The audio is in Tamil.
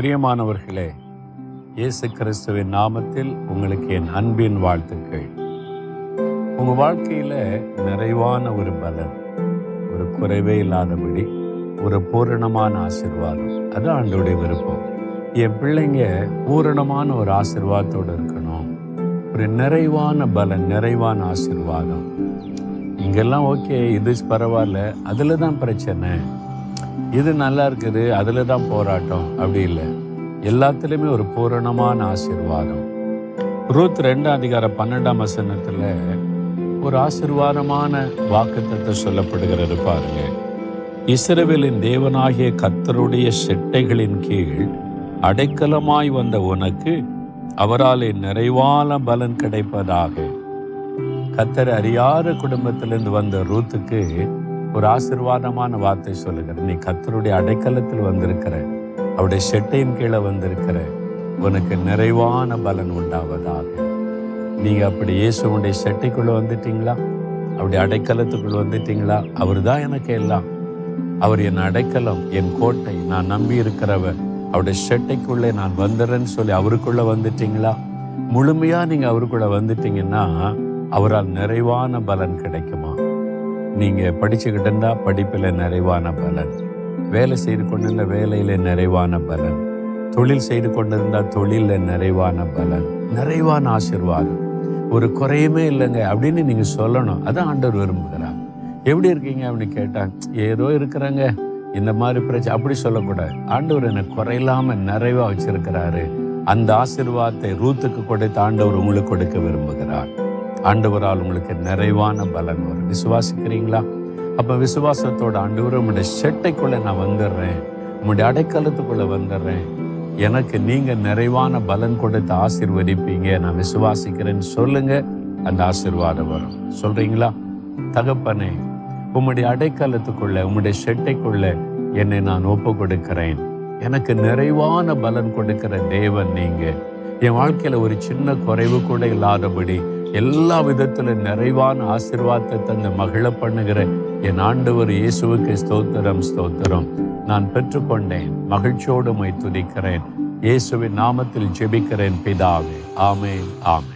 பிரியமானவர்களே இயேசு கிறிஸ்துவின் நாமத்தில் உங்களுக்கு என் அன்பின் வாழ்த்துக்கள். உங்க வாழ்க்கையில நிறைவான ஒரு பலன் ஒரு குறைவே இல்லாதபடி ஒரு பூரணமான ஆசிர்வாதம். அது ஆண்டோடைய விருப்பம். என் பிள்ளைங்க பூரணமான ஒரு ஆசிர்வாதத்தோடு இருக்கணும். ஒரு நிறைவான பலன் நிறைவான ஆசிர்வாதம். இங்கெல்லாம் ஓகே இது பரவாயில்ல அதில் தான் பிரச்சனை. இது நல்லா இருக்குது அதில் தான் போராட்டம். அப்படி இல்லை. எல்லாத்துலேயுமே ஒரு பூரணமான ஆசீர்வாதம். ரூத் ரெண்டாம் அதிகார பன்னெண்டாம் வசனத்தில் ஒரு ஆசீர்வாதமான வாக்குத்தத்தை சொல்லப்படுகிறது பாருங்க. இஸ்ரவேலின் தேவனாகிய கத்தருடைய செட்டைகளின் கீழ் அடைக்கலமாய் வந்த உனக்கு அவராலே நிறைவான பலன் கிடைப்பதாக கத்தர் அறியாத குடும்பத்திலிருந்து வந்த ரூத்துக்கு ஒரு ஆசிர்வாதமான வார்த்தை சொல்லுகிற நீ கத்தருடைய அடைக்கலத்தில் வந்திருக்கிற அவருடைய செட்டையின் கீழே வந்திருக்கிற உனக்கு நிறைவான பலன் உண்டாவதாக. நீங்கள் அப்படி இயேசுடைய செட்டைக்குள்ள வந்துட்டீங்களா? அவருடைய அடைக்கலத்துக்குள்ளே வந்துட்டீங்களா? அவர் தான் எனக்கு எல்லாம். அவர் என் அடைக்கலம் என் கோட்டை நான் நம்பி இருக்கிறவர் அவருடைய செட்டைக்குள்ளே நான் வந்துடுறேன்னு சொல்லி அவருக்குள்ளே வந்துட்டீங்களா? முழுமையாக நீங்கள் அவருக்குள்ளே வந்துட்டீங்கன்னா அவரால் நிறைவான பலன் கிடைக்குமா? நீங்கள் படிச்சுக்கிட்டு இருந்தால் படிப்பில் நிறைவான பலன். வேலை செய்து கொண்டிருந்த வேலையில் நிறைவான பலன். தொழில் செய்து கொண்டிருந்தால் தொழிலில் நிறைவான பலன். நிறைவான ஆசிர்வாதம். ஒரு குறையுமே இல்லைங்க அப்படின்னு நீங்கள் சொல்லணும். அதான் ஆண்டவர் விரும்புகிறார். எப்படி இருக்கீங்க அப்படின்னு கேட்டாங்க ஏதோ இருக்கிறாங்க. இந்த மாதிரி பிரச்சனை அப்படி சொல்லக்கூடாது. ஆண்டவர் என்னை குறையில்லாமல் நிறைவாக வச்சிருக்கிறாரு. அந்த ஆசிர்வாதத்தை ரூத்துக்கு கொடுத்து ஆண்டவர் உங்களுக்கு கொடுக்க விரும்புகிறார். ஆண்டவரால் உங்களுக்கு நிறைவான பலன் வரும். விசுவாசிக்கிறீங்களா? அப்போ விசுவாசத்தோட ஆண்டவர் உங்களுடைய செட்டைக்குள்ளே நான் வந்துடுறேன். உங்களுடைய அடைக்கலத்துக்குள்ளே வந்துடுறேன். எனக்கு நீங்கள் நிறைவான பலன் கொடுத்து ஆசீர்வதிப்பீங்க. நான் விசுவாசிக்கிறேன்னு சொல்லுங்கள் அந்த ஆசிர்வாதம் வரும். சொல்கிறீங்களா தகப்பனே உம்முடைய அடைக்கலத்துக்குள்ளே உம்முடைய செட்டைக்குள்ளே என்னை நான் ஒப்பு கொடுக்கிறேன் எனக்கு நிறைவான பலன் கொடுக்கிற தேவன் நீங்கள் என் வாழ்க்கையில் ஒரு சின்ன குறைவு கூட இல்லாதபடி எல்லா விதத்திலும் நிறைவான ஆசிர்வாதத்தை தந்து மகிழ பண்ணுகிற என் ஆண்டவர் இயேசுவுக்கு ஸ்தோத்திரம் ஸ்தோத்திரம். நான் பெற்றுக்கொண்டேன். மகிழ்ச்சியோடு மை துதிக்கிறேன். இயேசுவின் நாமத்தில் ஜெபிக்கிறேன் பிதாவே. ஆமே ஆமே